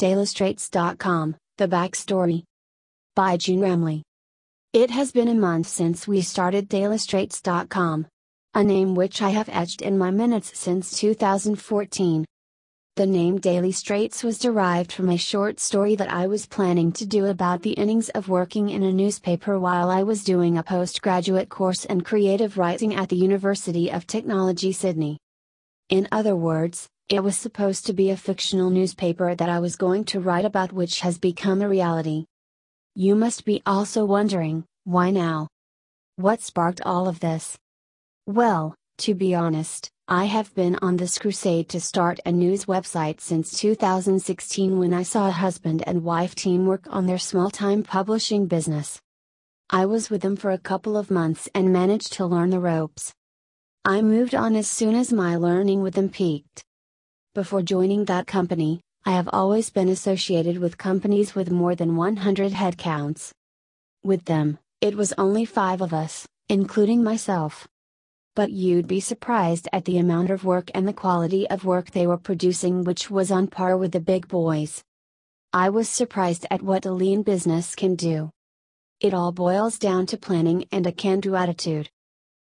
Dailystraits.com, The Backstory. By June Ramley. It has been a month since we started Dailystraits.com. A name which I have etched in my minutes since 2014. The name Daily Straits was derived from a short story that I was planning to do about the innings of working in a newspaper while I was doing a postgraduate course in creative writing at the University of Technology Sydney. In other words, it was supposed to be a fictional newspaper that I was going to write about which has become a reality. You must be also wondering, why now? What sparked all of this? Well, to be honest, I have been on this crusade to start a news website since 2016 when I saw a husband and wife team work on their small time publishing business. I was with them for a couple of months and managed to learn the ropes. I moved on as soon as my learning with them peaked. Before joining that company, I have always been associated with companies with more than 100 headcounts. With them, it was only five of us, including myself but you'd be surprised at the amount of work and the quality of work they were producing, which was on par with the big boys. I was surprised at what a lean business can do. It all boils down to planning and a can do attitude.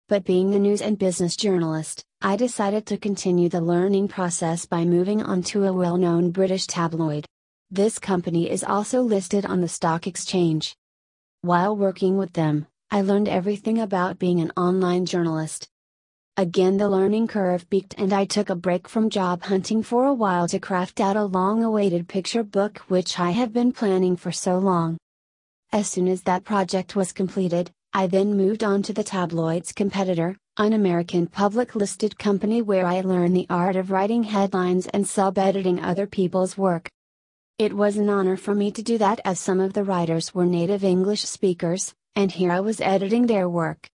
But being a news and business journalist, I decided to continue the learning process by moving on to a well known British tabloid. This company is also listed on the stock exchange. While working with them, I learned everything about being an online journalist. Again, the learning curve peaked, and I took a break from job hunting for a while to craft out a long awaited picture book which I have been planning for so long. As soon as that project was completed, I then moved on to the tabloid's competitor, an American public listed company where I learned the art of writing headlines and sub editing other people's work. It was an honor for me to do that as some of the writers were native English speakers, and here I was editing their work.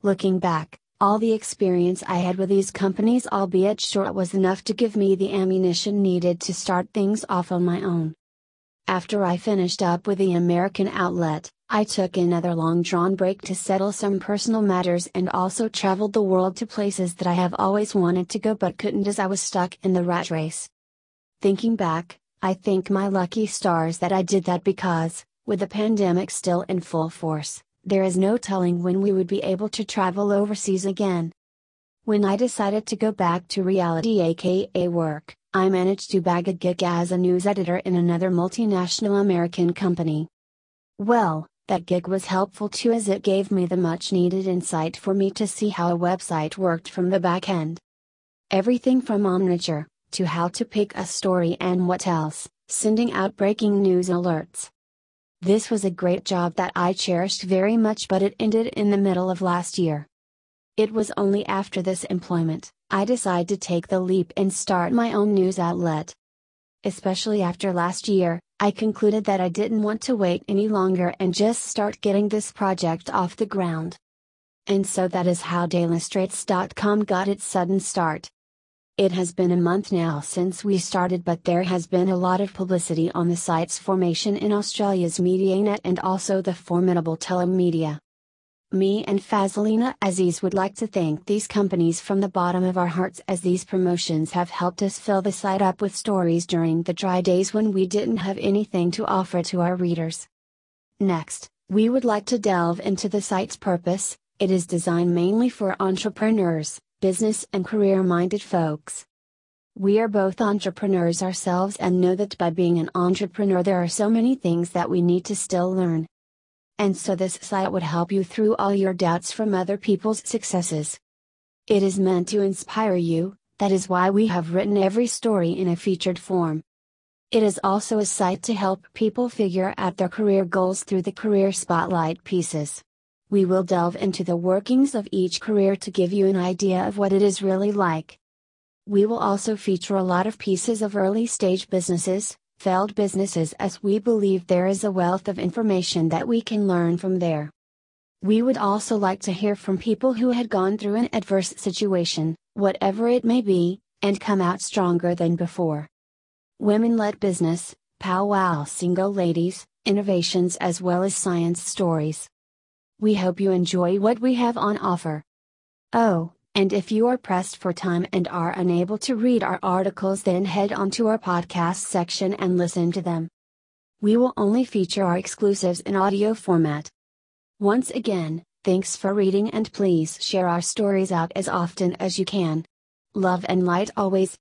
Looking back, all the experience I had with these companies, albeit short, was enough to give me the ammunition needed to start things off on my own. After I finished up with the American outlet, I took another long drawn break to settle some personal matters and also traveled the world to places that I have always wanted to go but couldn't as I was stuck in the rat race. Thinking back, I thank my lucky stars that I did that because, with the pandemic still in full force, there is no telling when we would be able to travel overseas again. When I decided to go back to reality aka work, I managed to bag a gig as a news editor in another multinational American company. Well, that gig was helpful too as it gave me the much needed insight for me to see how a website worked from the back end. Everything from Omniture, to how to pick a story and what else, sending out breaking news alerts, this was a great job that I cherished very much, but it ended in the middle of last year. It was only after this employment, I decided to take the leap and start my own news outlet. Especially after last year, I concluded that I didn't want to wait any longer and just start getting this project off the ground. And so that is how Dailystraits.com got its sudden start. It has been a month now since we started, but there has been a lot of publicity on the site's formation in Australia's MediaNet and also the formidable Telemedia. Me and Fazlina Aziz would like to thank these companies from the bottom of our hearts as these promotions have helped us fill the site up with stories during the dry days when we didn't have anything to offer to our readers. Next, we would like to delve into the site's purpose. It is designed mainly for entrepreneurs, business and career minded folks. We are both entrepreneurs ourselves and know that by being an entrepreneur, there are so many things that we need to still learn. And so, this site would help you through all your doubts from other people's successes. It is meant to inspire you, that is why we have written every story in a featured form. It is also a site to help people figure out their career goals through the Career Spotlight pieces we will delve into the workings of each career to give you an idea of what it is really like. We will also feature a lot of pieces of early stage businesses, failed businesses, as we believe there is a wealth of information that we can learn from there. We would also like to hear from people who had gone through an adverse situation, whatever it may be, and come out stronger than before. Women led business, powwow single ladies, innovations as well as science stories. We hope you enjoy what we have on offer. Oh, And if you are pressed for time and are unable to read our articles, then head on to our podcast section and listen to them. We will only feature our exclusives in audio format. Once again, thanks for reading and please share our stories out as often as you can. Love and light always.